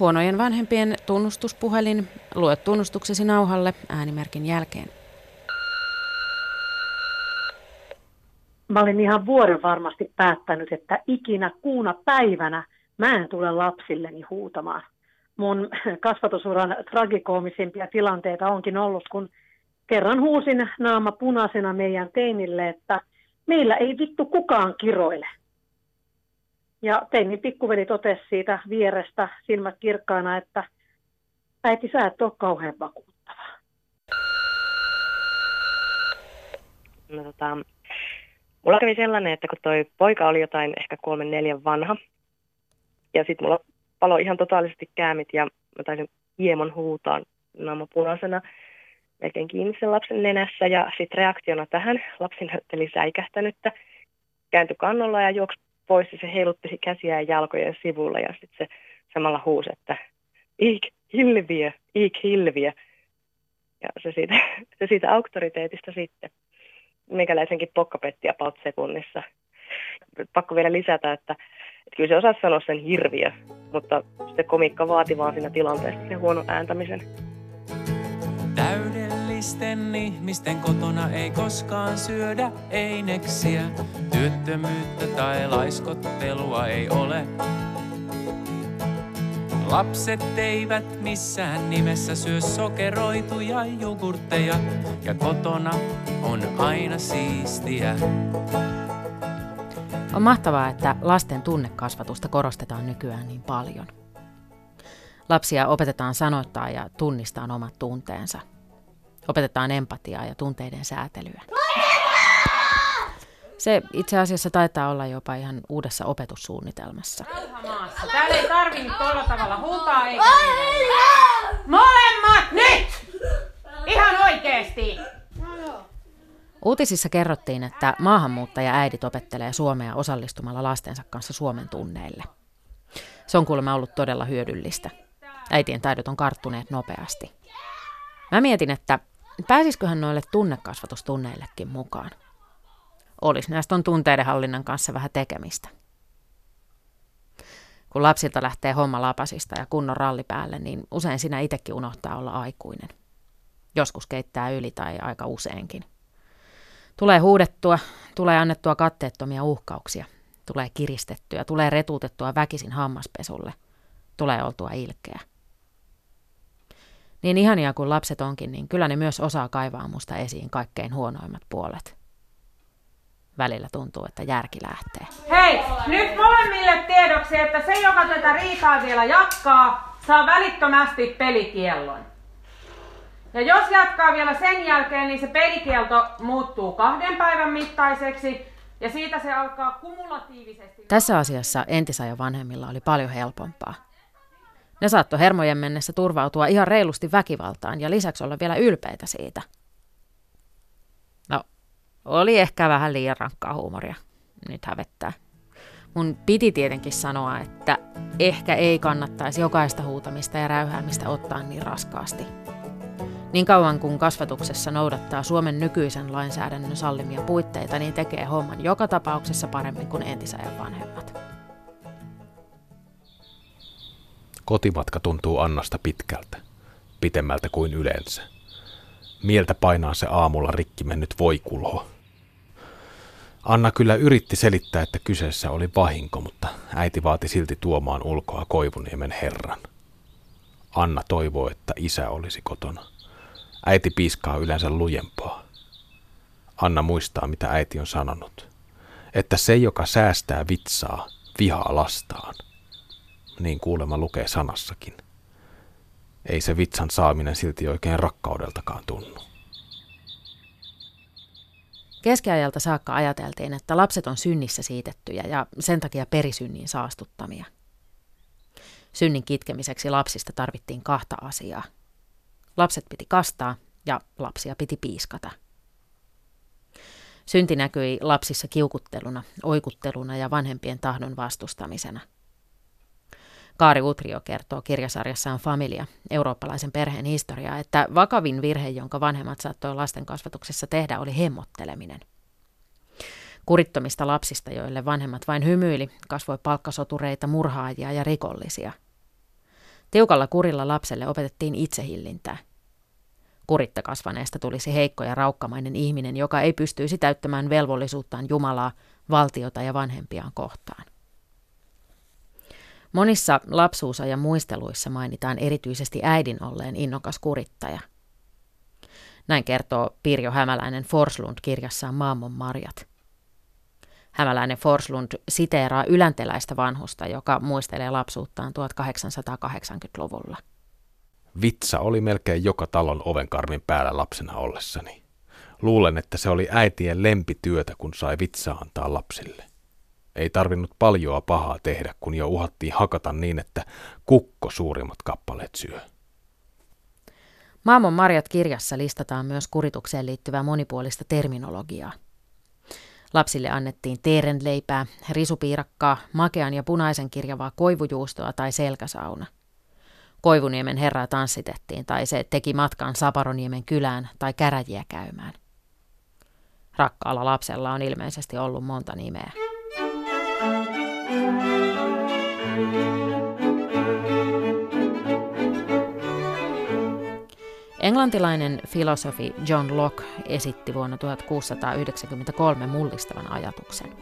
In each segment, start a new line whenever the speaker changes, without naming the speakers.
Huonojen vanhempien tunnustuspuhelin. Lue tunnustuksesi nauhalle äänimerkin jälkeen.
Mä olin ihan vuoden varmasti päättänyt, että ikinä kuuna päivänä mä en tule lapsilleni huutamaan. Mun kasvatusuran tragikoomisimpia tilanteita onkin ollut, kun kerran huusin naama punaisena meidän teinille, että meillä ei vittu kukaan kiroile. Ja teini pikkuveli totesi siitä vierestä silmät kirkkaana, että äiti sä et ole kauhean vakuuttava.
No, tota, mulla kävi sellainen, että kun toi poika oli jotain ehkä kolmen neljän vanha, ja sitten mulla palo ihan totaalisesti käämit ja mä taisin hiemon huutaa naama punaisena melkein kiinni sen lapsen nenässä ja sitten reaktiona tähän lapsi näytteli säikähtänyttä, kääntyi kannolla ja juoksi pois ja se heilutti käsiä ja jalkojen sivulla ja sitten se samalla huusi, että ik hilviä, ik hilviä. Ja se siitä, se siitä auktoriteetista sitten. Meikäläisenkin pokkapetti about sekunnissa. Pakko vielä lisätä, että, että kyllä se osasi sanoa sen hirviö, mutta se komikka vaati vaan siinä tilanteessa sen huonon ääntämisen.
Täydellisten ihmisten kotona ei koskaan syödä eineksiä. Työttömyyttä tai laiskottelua ei ole. Lapset eivät missään nimessä syö sokeroituja jogurtteja ja kotona on aina siistiä.
On mahtavaa, että lasten tunnekasvatusta korostetaan nykyään niin paljon. Lapsia opetetaan sanoittaa ja tunnistaa omat tunteensa. Opetetaan empatiaa ja tunteiden säätelyä. Se itse asiassa taitaa olla jopa ihan uudessa opetussuunnitelmassa.
Rauhamaassa. Täällä ei tarvi nyt tolla tavalla huutaa eikä Molemmat nyt! Ihan oikeesti!
Uutisissa kerrottiin, että maahanmuuttaja-äidit opettelee suomea osallistumalla lastensa kanssa Suomen tunneille. Se on kuulemma ollut todella hyödyllistä. Äitien taidot on karttuneet nopeasti. Mä mietin, että pääsisiköhän noille tunnekasvatustunneillekin mukaan. Olisi näistä on tunteidenhallinnan kanssa vähän tekemistä. Kun lapsilta lähtee homma lapasista ja kunnon ralli päälle, niin usein sinä itsekin unohtaa olla aikuinen. Joskus keittää yli tai aika useinkin. Tulee huudettua, tulee annettua katteettomia uhkauksia, tulee kiristettyä, tulee retuutettua väkisin hammaspesulle, tulee oltua ilkeä. Niin ihania kuin lapset onkin, niin kyllä ne myös osaa kaivaa musta esiin kaikkein huonoimmat puolet. Välillä tuntuu, että järki lähtee.
Hei, nyt molemmille tiedoksi, että se, joka tätä riitaa vielä jatkaa, saa välittömästi pelikiellon. Ja jos jatkaa vielä sen jälkeen, niin se pelikielto muuttuu kahden päivän mittaiseksi ja siitä se alkaa kumulatiivisesti.
Tässä asiassa entisajan vanhemmilla oli paljon helpompaa. Ne saattoi hermojen mennessä turvautua ihan reilusti väkivaltaan ja lisäksi olla vielä ylpeitä siitä. No, oli ehkä vähän liian rankkaa huumoria. Nyt hävettää. Mun piti tietenkin sanoa, että ehkä ei kannattaisi jokaista huutamista ja räyhäämistä ottaa niin raskaasti. Niin kauan kuin kasvatuksessa noudattaa Suomen nykyisen lainsäädännön sallimia puitteita, niin tekee homman joka tapauksessa paremmin kuin entisajan vanhemmat.
Kotimatka tuntuu Annasta pitkältä, pitemmältä kuin yleensä. Mieltä painaa se aamulla rikki mennyt voikulho. Anna kyllä yritti selittää, että kyseessä oli vahinko, mutta äiti vaati silti tuomaan ulkoa Koivuniemen herran. Anna toivoo, että isä olisi kotona. Äiti piiskaa yleensä lujempaa. Anna muistaa, mitä äiti on sanonut. Että se, joka säästää vitsaa, vihaa lastaan. Niin kuulema lukee sanassakin. Ei se vitsan saaminen silti oikein rakkaudeltakaan tunnu.
Keskiajalta saakka ajateltiin, että lapset on synnissä siitettyjä ja sen takia perisynnin saastuttamia. Synnin kitkemiseksi lapsista tarvittiin kahta asiaa. Lapset piti kastaa ja lapsia piti piiskata. Synti näkyi lapsissa kiukutteluna, oikutteluna ja vanhempien tahdon vastustamisena. Kaari Utrio kertoo kirjasarjassaan Familia, eurooppalaisen perheen historiaa, että vakavin virhe, jonka vanhemmat saattoi lasten kasvatuksessa tehdä, oli hemmotteleminen. Kurittomista lapsista, joille vanhemmat vain hymyili, kasvoi palkkasotureita, murhaajia ja rikollisia – Tiukalla kurilla lapselle opetettiin itsehillintää. Kuritta kasvaneesta tulisi heikko ja raukkamainen ihminen, joka ei pystyisi täyttämään velvollisuuttaan Jumalaa, valtiota ja vanhempiaan kohtaan. Monissa lapsuusajan muisteluissa mainitaan erityisesti äidin olleen innokas kurittaja. Näin kertoo Pirjo Hämäläinen Forslund kirjassaan Maamon marjat. Hämäläinen Forslund siteeraa ylänteläistä vanhusta, joka muistelee lapsuuttaan 1880-luvulla.
Vitsa oli melkein joka talon ovenkarmin päällä lapsena ollessani. Luulen, että se oli äitien lempityötä, kun sai vitsaa antaa lapsille. Ei tarvinnut paljoa pahaa tehdä, kun jo uhattiin hakata niin, että kukko suurimmat kappaleet syö.
Maamon marjat kirjassa listataan myös kuritukseen liittyvää monipuolista terminologiaa. Lapsille annettiin teerenleipää, risupiirakkaa, makean ja punaisen kirjavaa koivujuustoa tai selkäsauna. Koivuniemen herraa tanssitettiin tai se teki matkan Saparoniemen kylään tai käräjiä käymään. Rakkaalla lapsella on ilmeisesti ollut monta nimeä. Englantilainen filosofi John Locke esitti vuonna 1693 mullistavan ajatuksen.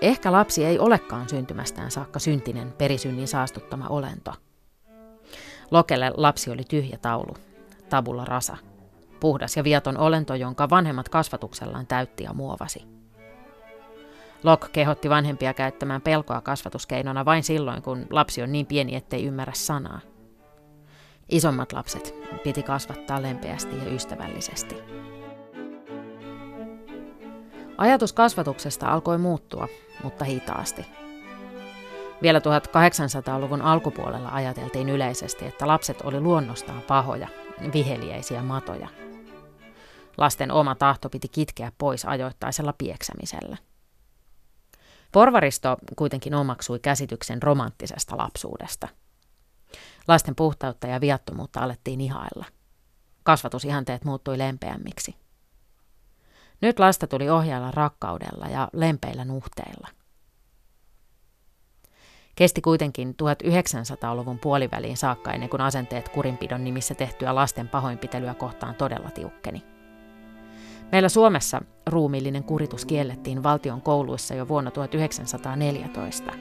Ehkä lapsi ei olekaan syntymästään saakka syntinen perisynnin saastuttama olento. Lokelle lapsi oli tyhjä taulu, tabulla rasa, puhdas ja viaton olento, jonka vanhemmat kasvatuksellaan täytti ja muovasi. Locke kehotti vanhempia käyttämään pelkoa kasvatuskeinona vain silloin, kun lapsi on niin pieni, ettei ymmärrä sanaa. Isommat lapset piti kasvattaa lempeästi ja ystävällisesti. Ajatus kasvatuksesta alkoi muuttua, mutta hitaasti. Vielä 1800-luvun alkupuolella ajateltiin yleisesti, että lapset oli luonnostaan pahoja, viheliäisiä matoja. Lasten oma tahto piti kitkeä pois ajoittaisella pieksämisellä. Porvaristo kuitenkin omaksui käsityksen romanttisesta lapsuudesta – Lasten puhtautta ja viattomuutta alettiin ihailla. Kasvatusihanteet muuttui lempeämmiksi. Nyt lasta tuli ohjailla rakkaudella ja lempeillä nuhteilla. Kesti kuitenkin 1900-luvun puoliväliin saakka ennen kuin asenteet kurinpidon nimissä tehtyä lasten pahoinpitelyä kohtaan todella tiukkeni. Meillä Suomessa ruumiillinen kuritus kiellettiin valtion kouluissa jo vuonna 1914.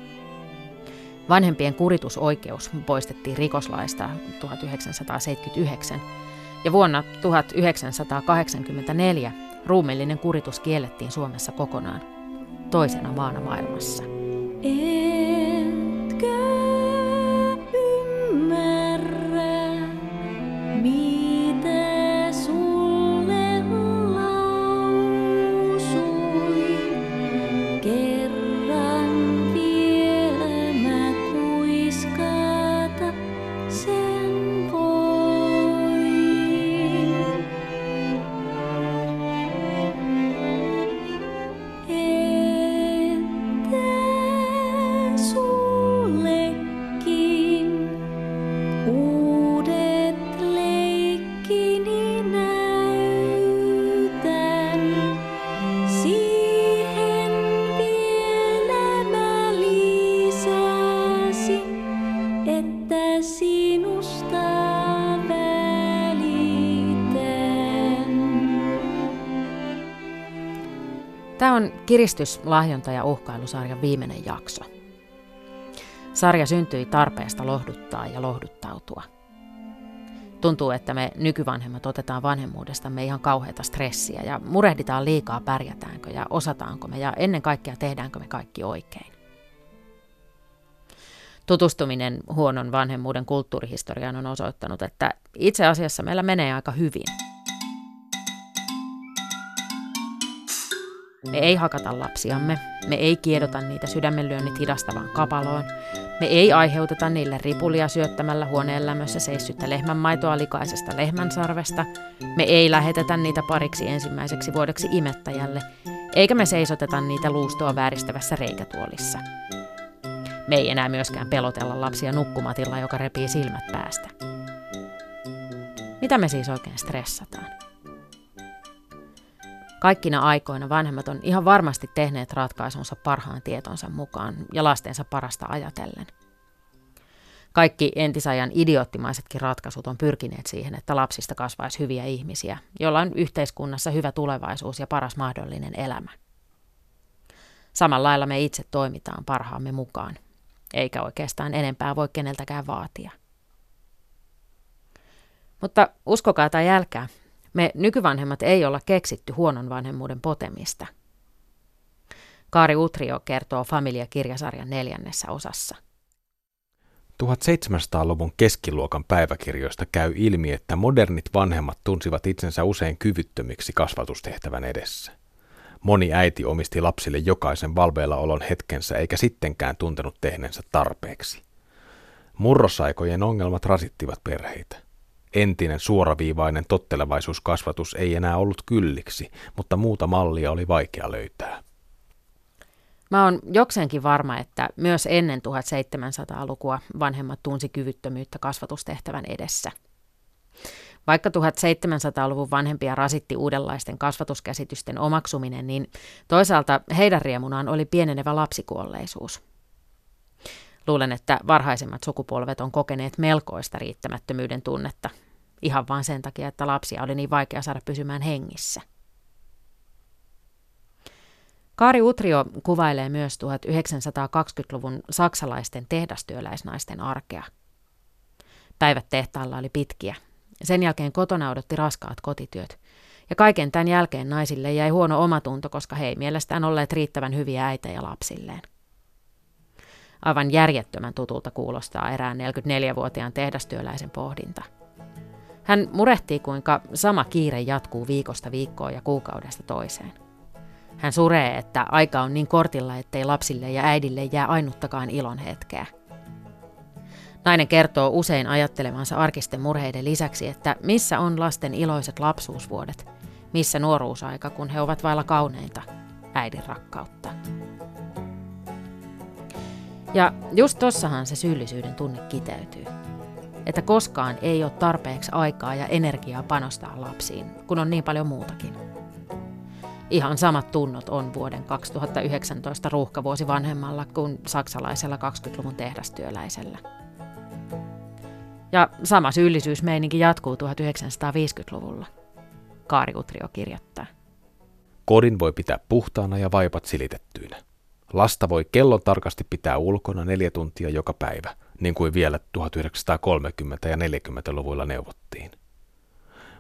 Vanhempien kuritusoikeus poistettiin rikoslaista 1979 ja vuonna 1984 ruumillinen kuritus kiellettiin Suomessa kokonaan, toisena maana maailmassa. Tämä on kiristys, lahjonta ja uhkailusarjan viimeinen jakso. Sarja syntyi tarpeesta lohduttaa ja lohduttautua. Tuntuu, että me nykyvanhemmat otetaan vanhemmuudestamme ihan kauheita stressiä ja murehditaan liikaa pärjätäänkö ja osataanko me ja ennen kaikkea tehdäänkö me kaikki oikein. Tutustuminen huonon vanhemmuuden kulttuurihistoriaan on osoittanut, että itse asiassa meillä menee aika hyvin – Me ei hakata lapsiamme, me ei kiedota niitä sydämenlyönnit hidastavaan kapaloon, me ei aiheuteta niille ripulia syöttämällä huoneen lämmössä seissyttä lehmänmaitoa likaisesta lehmänsarvesta, me ei lähetetä niitä pariksi ensimmäiseksi vuodeksi imettäjälle, eikä me seisoteta niitä luustoa vääristävässä reikätuolissa. Me ei enää myöskään pelotella lapsia nukkumatilla, joka repii silmät päästä. Mitä me siis oikein stressataan? Kaikkina aikoina vanhemmat on ihan varmasti tehneet ratkaisunsa parhaan tietonsa mukaan ja lastensa parasta ajatellen. Kaikki entisajan idioottimaisetkin ratkaisut on pyrkineet siihen, että lapsista kasvaisi hyviä ihmisiä, joilla on yhteiskunnassa hyvä tulevaisuus ja paras mahdollinen elämä. Samalla lailla me itse toimitaan parhaamme mukaan, eikä oikeastaan enempää voi keneltäkään vaatia. Mutta uskokaa tai älkää, me nykyvanhemmat ei olla keksitty huonon vanhemmuuden potemista. Kaari Utrio kertoo Familia-kirjasarjan neljännessä osassa.
1700-luvun keskiluokan päiväkirjoista käy ilmi, että modernit vanhemmat tunsivat itsensä usein kyvyttömiksi kasvatustehtävän edessä. Moni äiti omisti lapsille jokaisen valveilla olon hetkensä eikä sittenkään tuntenut tehneensä tarpeeksi. Murrosaikojen ongelmat rasittivat perheitä. Entinen suoraviivainen tottelevaisuuskasvatus ei enää ollut kylliksi, mutta muuta mallia oli vaikea löytää.
Mä oon jokseenkin varma, että myös ennen 1700-lukua vanhemmat tunsi kyvyttömyyttä kasvatustehtävän edessä. Vaikka 1700-luvun vanhempia rasitti uudenlaisten kasvatuskäsitysten omaksuminen, niin toisaalta heidän riemunaan oli pienenevä lapsikuolleisuus. Luulen, että varhaisemmat sukupolvet on kokeneet melkoista riittämättömyyden tunnetta, ihan vain sen takia, että lapsia oli niin vaikea saada pysymään hengissä. Kaari Utrio kuvailee myös 1920-luvun saksalaisten tehdastyöläisnaisten arkea. Päivät tehtaalla oli pitkiä. Sen jälkeen kotona odotti raskaat kotityöt. Ja kaiken tämän jälkeen naisille jäi huono omatunto, koska he ei mielestään olleet riittävän hyviä äitejä lapsilleen. Aivan järjettömän tutulta kuulostaa erään 44-vuotiaan tehdastyöläisen pohdinta. Hän murehtii, kuinka sama kiire jatkuu viikosta viikkoon ja kuukaudesta toiseen. Hän suree, että aika on niin kortilla, ettei lapsille ja äidille jää ainuttakaan ilon hetkeä. Nainen kertoo usein ajattelevansa arkisten murheiden lisäksi, että missä on lasten iloiset lapsuusvuodet, missä nuoruusaika, kun he ovat vailla kauneinta, äidin rakkautta. Ja just tossahan se syyllisyyden tunne kiteytyy. Että koskaan ei ole tarpeeksi aikaa ja energiaa panostaa lapsiin, kun on niin paljon muutakin. Ihan samat tunnot on vuoden 2019 ruuhkavuosi vanhemmalla kuin saksalaisella 20-luvun tehdastyöläisellä. Ja sama syyllisyysmeininki jatkuu 1950-luvulla. Kaari Utrio kirjoittaa.
Kodin voi pitää puhtaana ja vaipat silitettyinä. Lasta voi kellon tarkasti pitää ulkona neljä tuntia joka päivä, niin kuin vielä 1930- ja 40-luvuilla neuvottiin.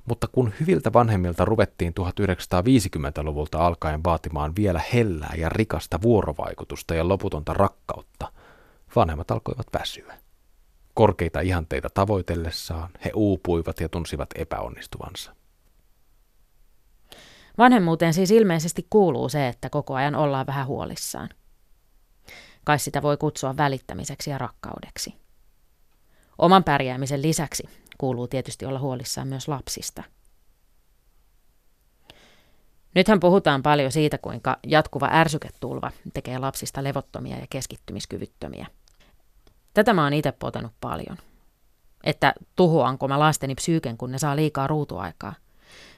Mutta kun hyviltä vanhemmilta ruvettiin 1950-luvulta alkaen vaatimaan vielä hellää ja rikasta vuorovaikutusta ja loputonta rakkautta, vanhemmat alkoivat väsyä. Korkeita ihanteita tavoitellessaan he uupuivat ja tunsivat epäonnistuvansa.
Vanhemmuuteen siis ilmeisesti kuuluu se, että koko ajan ollaan vähän huolissaan. Kai sitä voi kutsua välittämiseksi ja rakkaudeksi. Oman pärjäämisen lisäksi kuuluu tietysti olla huolissaan myös lapsista. Nythän puhutaan paljon siitä, kuinka jatkuva ärsyketulva tekee lapsista levottomia ja keskittymiskyvyttömiä. Tätä mä oon itse potenut paljon. Että tuhoanko mä lasteni psyyken, kun ne saa liikaa ruutuaikaa,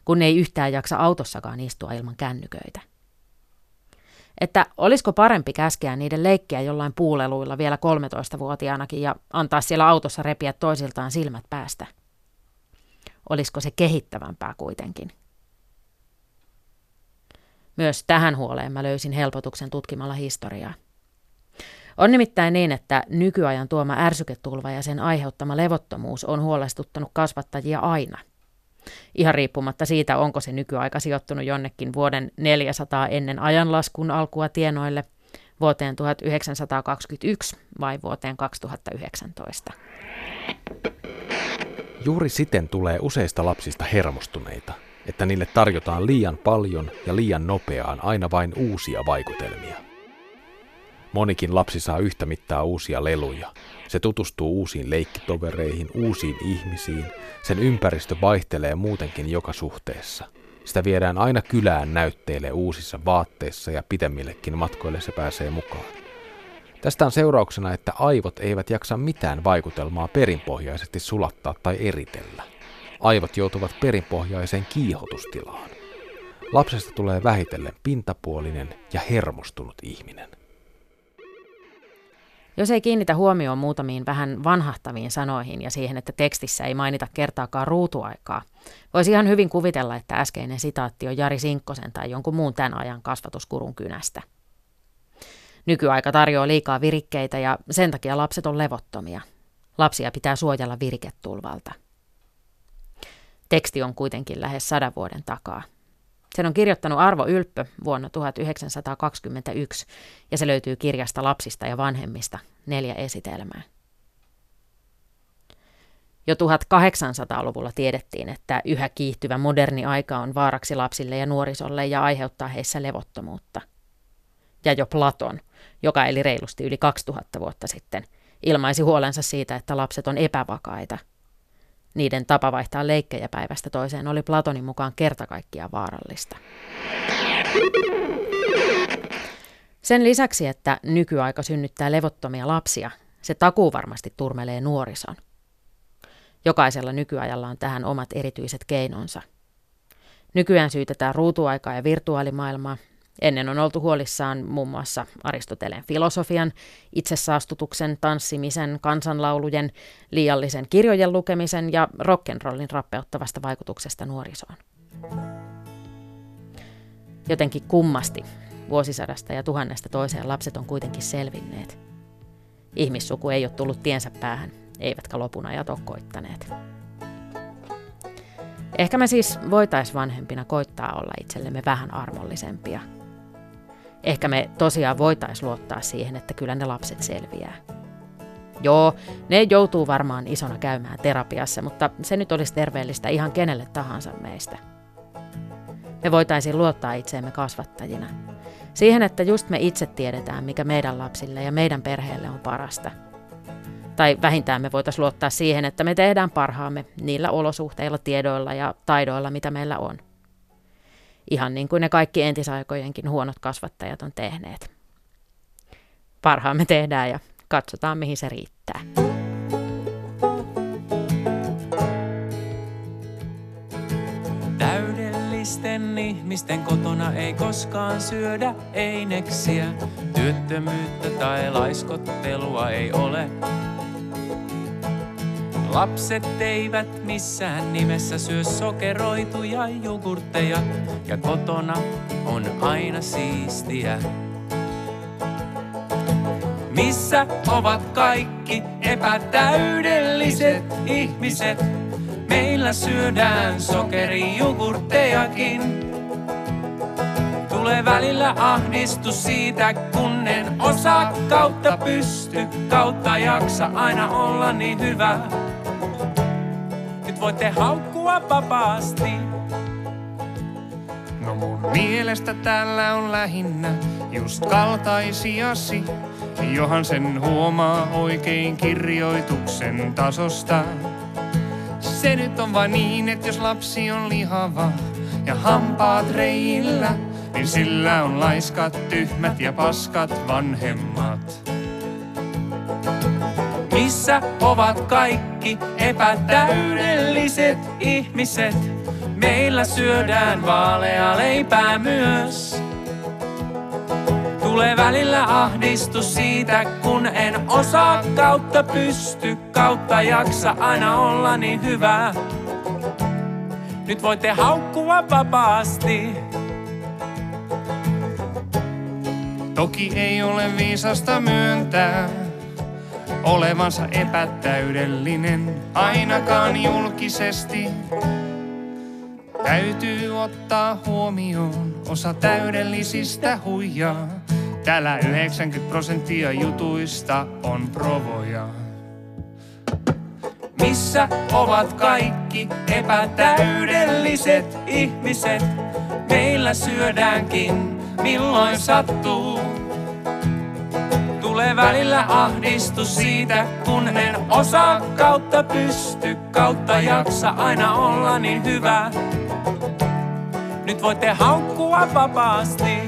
kun ne ei yhtään jaksa autossakaan istua ilman kännyköitä. Että olisiko parempi käskeä niiden leikkiä jollain puuleluilla vielä 13-vuotiaanakin ja antaa siellä autossa repiä toisiltaan silmät päästä. Olisiko se kehittävämpää kuitenkin? Myös tähän huoleen mä löysin helpotuksen tutkimalla historiaa. On nimittäin niin, että nykyajan tuoma ärsyketulva ja sen aiheuttama levottomuus on huolestuttanut kasvattajia aina – Ihan riippumatta siitä, onko se nykyaika sijoittunut jonnekin vuoden 400 ennen ajanlaskun alkua tienoille, vuoteen 1921 vai vuoteen 2019.
Juuri siten tulee useista lapsista hermostuneita, että niille tarjotaan liian paljon ja liian nopeaan aina vain uusia vaikutelmia. Monikin lapsi saa yhtä mittaa uusia leluja. Se tutustuu uusiin leikkitovereihin, uusiin ihmisiin. Sen ympäristö vaihtelee muutenkin joka suhteessa. Sitä viedään aina kylään näytteille uusissa vaatteissa ja pitemmillekin matkoille se pääsee mukaan. Tästä on seurauksena, että aivot eivät jaksa mitään vaikutelmaa perinpohjaisesti sulattaa tai eritellä. Aivot joutuvat perinpohjaiseen kiihotustilaan. Lapsesta tulee vähitellen pintapuolinen ja hermostunut ihminen.
Jos ei kiinnitä huomioon muutamiin vähän vanhahtaviin sanoihin ja siihen, että tekstissä ei mainita kertaakaan ruutuaikaa, voisi ihan hyvin kuvitella, että äskeinen sitaatti on Jari Sinkkosen tai jonkun muun tämän ajan kasvatuskurun kynästä. Nykyaika tarjoaa liikaa virikkeitä ja sen takia lapset on levottomia. Lapsia pitää suojella viriketulvalta. Teksti on kuitenkin lähes sadan vuoden takaa. Sen on kirjoittanut Arvo Ylppö vuonna 1921 ja se löytyy kirjasta Lapsista ja vanhemmista, neljä esitelmää. Jo 1800-luvulla tiedettiin, että yhä kiihtyvä moderni aika on vaaraksi lapsille ja nuorisolle ja aiheuttaa heissä levottomuutta. Ja jo Platon, joka eli reilusti yli 2000 vuotta sitten, ilmaisi huolensa siitä, että lapset on epävakaita – niiden tapa vaihtaa leikkejä päivästä toiseen oli Platonin mukaan kertakaikkiaan vaarallista. Sen lisäksi, että nykyaika synnyttää levottomia lapsia, se takuu varmasti turmelee nuorison. Jokaisella nykyajalla on tähän omat erityiset keinonsa. Nykyään syytetään ruutuaikaa ja virtuaalimaailmaa, Ennen on oltu huolissaan muun muassa Aristoteleen filosofian, itsesaastutuksen, tanssimisen, kansanlaulujen, liiallisen kirjojen lukemisen ja rock'n'rollin rappeuttavasta vaikutuksesta nuorisoon. Jotenkin kummasti vuosisadasta ja tuhannesta toiseen lapset on kuitenkin selvinneet. Ihmissuku ei ole tullut tiensä päähän, eivätkä lopun ajat ole koittaneet. Ehkä me siis voitais vanhempina koittaa olla itsellemme vähän armollisempia – ehkä me tosiaan voitaisiin luottaa siihen, että kyllä ne lapset selviää. Joo, ne joutuu varmaan isona käymään terapiassa, mutta se nyt olisi terveellistä ihan kenelle tahansa meistä. Me voitaisiin luottaa itseemme kasvattajina. Siihen, että just me itse tiedetään, mikä meidän lapsille ja meidän perheelle on parasta. Tai vähintään me voitaisiin luottaa siihen, että me tehdään parhaamme niillä olosuhteilla, tiedoilla ja taidoilla, mitä meillä on – ihan niin kuin ne kaikki entisaikojenkin huonot kasvattajat on tehneet. Parhaamme tehdään ja katsotaan, mihin se riittää.
Täydellisten ihmisten kotona ei koskaan syödä eineksiä. Työttömyyttä tai laiskottelua ei ole. Lapset eivät missään nimessä syö sokeroituja jogurtteja ja kotona on aina siistiä. Missä ovat kaikki epätäydelliset ihmiset? Meillä syödään sokerijogurttejakin. Tulee välillä ahdistus siitä, kun en osaa kautta pysty, kautta jaksa aina olla niin hyvä voitte haukkua vapaasti.
No mun mielestä täällä on lähinnä just kaltaisiasi, johan sen huomaa oikein kirjoituksen tasosta. Se nyt on vain niin, että jos lapsi on lihava ja hampaat reillä, niin sillä on laiskat, tyhmät ja paskat vanhemmat.
Missä ovat kaikki epätäydelliset ihmiset? Meillä syödään vaalea leipää myös. Tulee välillä ahdistus siitä, kun en osaa kautta pysty, kautta jaksa aina olla niin hyvä. Nyt voitte haukkua vapaasti.
Toki ei ole viisasta myöntää, olevansa epätäydellinen, ainakaan julkisesti. Täytyy ottaa huomioon osa täydellisistä huijaa. Täällä 90 prosenttia jutuista on provoja.
Missä ovat kaikki epätäydelliset ihmiset? Meillä syödäänkin, milloin sattuu. Tulee välillä ahdistus siitä, kun en osaa kautta pysty, kautta jaksa aina olla niin hyvä. Nyt voitte haukkua vapaasti.